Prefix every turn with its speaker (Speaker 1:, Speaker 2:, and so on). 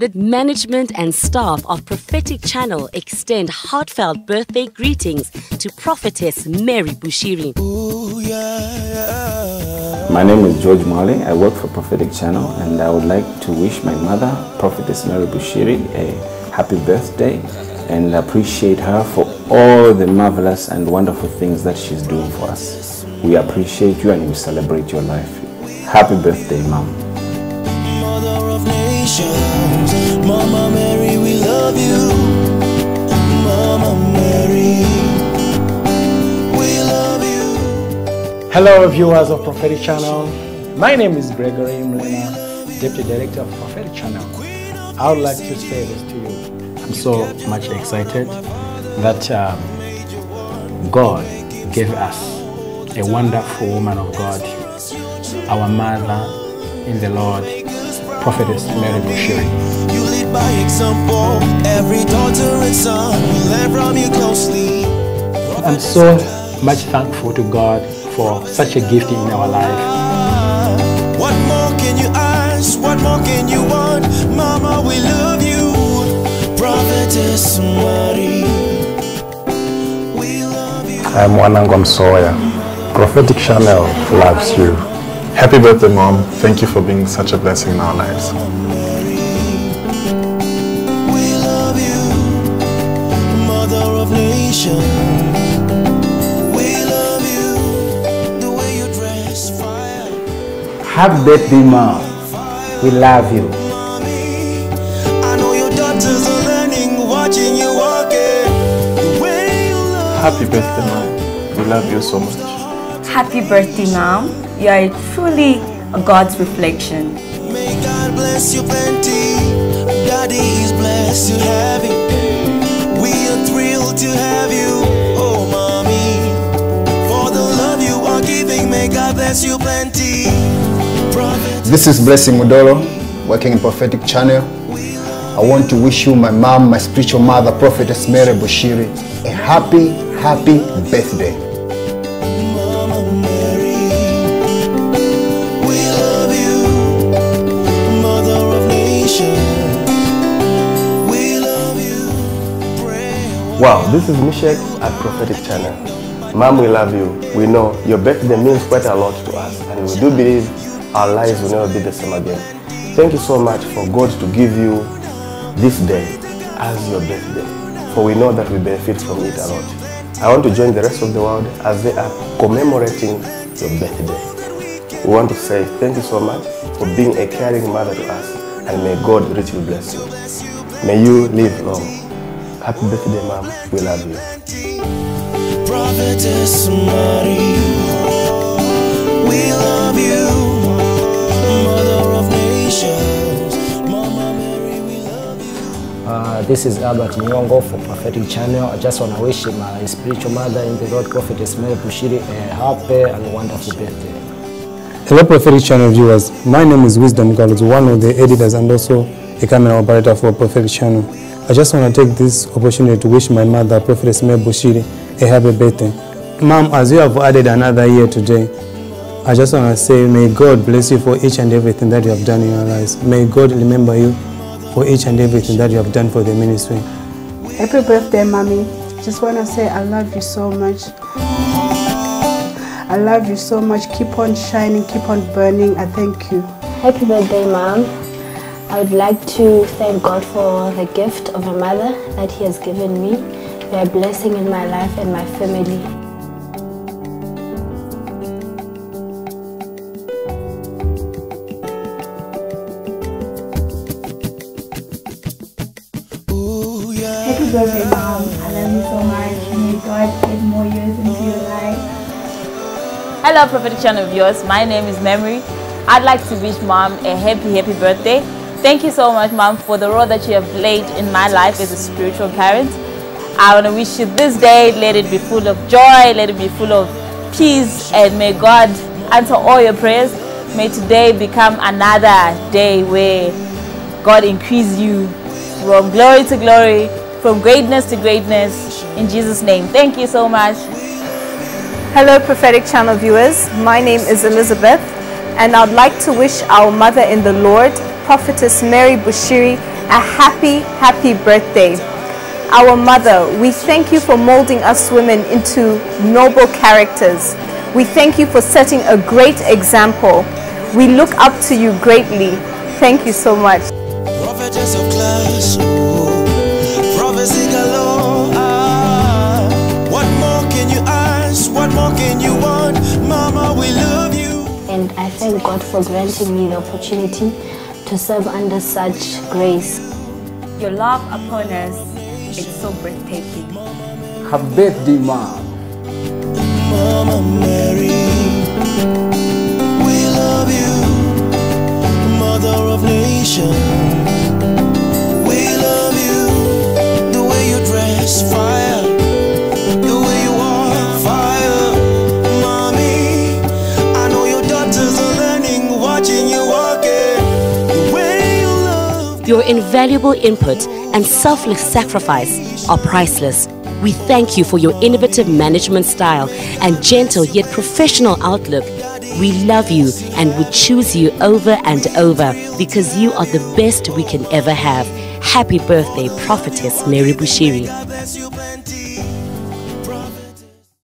Speaker 1: The management and staff of Prophetic Channel extend heartfelt birthday greetings to Prophetess Mary Bushiri.
Speaker 2: My name is George Mwale. I work for Prophetic Channel and I would like to wish my mother, Prophetess Mary Bushiri, a happy birthday and appreciate her for all the marvelous and wonderful things that she's doing for us. We appreciate you and we celebrate your life. Happy birthday, Mom.
Speaker 3: Hello, viewers of Prophetic Channel. My name is Gregory Mlena, Deputy Director of Prophetic Channel. I would like to say this to you. I'm so much excited that um, God gave us a wonderful woman of God, our mother in the Lord, Prophetess Mary Bushiri.
Speaker 4: You lead by example. Every daughter and son will learn from you closely.
Speaker 3: I'm so much thankful to God for such a gift in our life.
Speaker 4: What more can you ask? What more can you want? Mama, we love you. Prophetess Mary. We love you.
Speaker 5: I'm Wanangwa Msoya. Prophetic Channel loves you.
Speaker 6: Happy birthday, Mom. Thank you for being such a blessing in our lives.
Speaker 4: We love you. Mother of nations. We love you. The way you dress, fire.
Speaker 7: Happy birthday, Mom. We love you.
Speaker 4: Mommy, I know your daughters are learning, watching you walking. The way you love.
Speaker 6: Happy birthday, Mom. We love you so much.
Speaker 8: Happy birthday, Mom. You are truly a God's reflection.
Speaker 4: May God bless you plenty. Daddy is blessed to have you. We are thrilled to have you. Oh, mommy. For the love you are giving, may God bless you plenty. Prophet.
Speaker 9: This is Blessing Mudolo, working in Prophetic Channel. I want to wish you, my mom, my spiritual mother, Prophetess Mary Bushiri, a happy, happy birthday.
Speaker 5: This is Mishek at Prophetic Channel. Mom, we love you. We know your birthday means quite a lot to us, and we do believe our lives will never be the same again. Thank you so much for God to give you this day as your birthday, for we know that we benefit from it a lot. I want to join the rest of the world as they are commemorating your birthday. We want to say thank you so much for being a caring mother to us, and may God richly bless you. May you live long. Happy birthday, Mom. We love you.
Speaker 4: Prophetess Mary, we love you, Mother of nations. Mama Mary, we love you.
Speaker 7: Uh, this is Albert Nyongo for Prophetic Channel. I just want to wish my spiritual mother in the Lord, Prophetess Mary Bushiri, a happy and wonderful birthday.
Speaker 10: Hello Prophetic Channel viewers, my name is Wisdom Girls, one of the editors and also a camera operator for Prophetic Channel. I just want to take this opportunity to wish my mother, Prophetess Mary Bushiri, a happy birthday. Mom, as you have added another year today, I just want to say may God bless you for each and everything that you have done in your lives. May God remember you for each and everything that you have done for the ministry.
Speaker 11: Happy birthday, mommy. Just want to say I love you so much. I love you so much. Keep on shining, keep on burning. I thank you.
Speaker 12: Happy birthday, Mom. I would like to thank God for the gift of a mother that He has given me. You are a blessing in my life and my family.
Speaker 13: Happy birthday, Mom. I love you so much. May God add more years into your life.
Speaker 14: Hello, Prophetic Channel viewers. My name is Memory. I'd like to wish Mom a happy, happy birthday. Thank you so much, Mom, for the role that you have played in my life as a spiritual parent. I want to wish you this day, let it be full of joy, let it be full of peace, and may God answer all your prayers. May today become another day where God increase you from glory to glory, from greatness to greatness. In Jesus' name, thank you so much.
Speaker 15: Hello, Prophetic Channel viewers. My name is Elizabeth, and I'd like to wish our mother in the Lord, Prophetess Mary Bushiri a happy, happy birthday. Our mother, we thank you for molding us women into noble characters. We thank you for setting a great example. We look up to you greatly. Thank you so much.
Speaker 4: Prophetess of class, oh, prophecy galore. Ah, what more can you ask? What more can you want? Mama, we love you.
Speaker 12: And I thank God for granting me the opportunity to serve under such grace.
Speaker 8: Your love upon us is so breathtaking.
Speaker 16: Happy birthday, Mom.
Speaker 4: Mama Mary, we love you, Mother of Nations. Your
Speaker 1: invaluable input and selfless sacrifice are priceless. We thank you for your innovative management style and gentle yet professional outlook. We love you and would choose you over and over because you are the best we can ever have. Happy birthday, Prophetess Mary Bushiri.